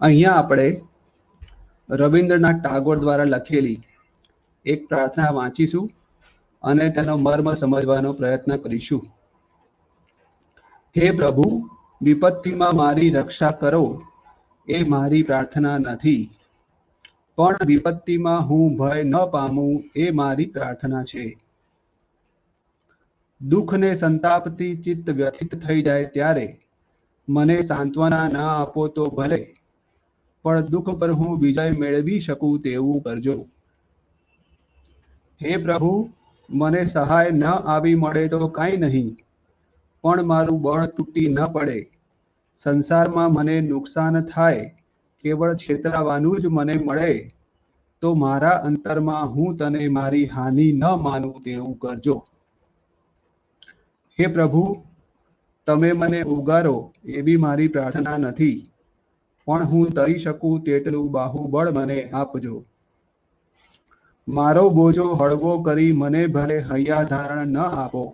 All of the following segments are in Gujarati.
અહીંયા આપણે રવિન્દ્રનાથ ટાગોર દ્વારા લખેલી એક પ્રાર્થના વાંચીશું અને તેનો મર્મ સમજવાનો પ્રયત્ન કરીશું. હે પ્રભુ, વિપત્તિમાં મારી રક્ષા કરો, એ મારી પ્રાર્થના નથી. પણ વિપત્તિમાં હું ભય ન પામું, એ મારી પ્રાર્થના છે. દુઃખને સંતાપથી ચિત્ત વ્યથિત થઈ જાય ત્યારે મને સાંત્વના ના આપો તો ભલે, પણ દુઃખ પર હું વિજય મેળવી શકું તેવું કરજો. હે પ્રભુ, મને સહાય ન આવી મળે તો કાંઈ નહીં, પણ મારું બળ તૂટી ન પડે. સંસારમાં મને નુકસાન થાય, કેવળ છેતરાવાનું જ મને મળે, તો મારા અંતરમાં હું તને મારી હાનિ ન માનું તેવું કરજો. હે પ્રભુ તમે મને ઉગારો એવી મારી પ્રાર્થના નથી. પણ હું તરી શકું તેટલું બાહુબળ મને આપજો. મારો બોજો હળવો કરી મને ભલે હૈયા ધારણ ન આપો,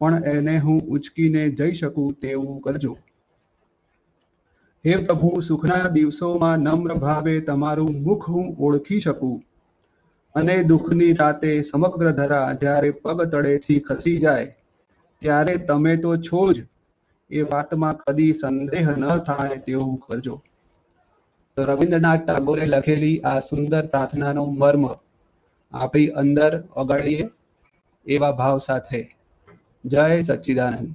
પણ એને હું ઉચકીને જઈ શકું તેવું કરજો. હે પ્રભુ, સુખના દિવસોમાં નમ્ર ભાવે તમારું મુખ હું ઓળખી શકું અને દુઃખની રાતે સમગ્ર ધરા જ્યારે પગ તળેથી ખસી જાય ત્યારે તમે તો છો જ. એ વાતમાં કદી સંદેહ ન થાય તેવું કરજો. તો રવિન્દ્રનાથ ટાગોરે લખેલી આ સુંદર પ્રાર્થનાનો મર્મ આપણી અંદર ઓગાળીએ એવા ભાવ સાથે. જય સચ્ચિદાનંદ.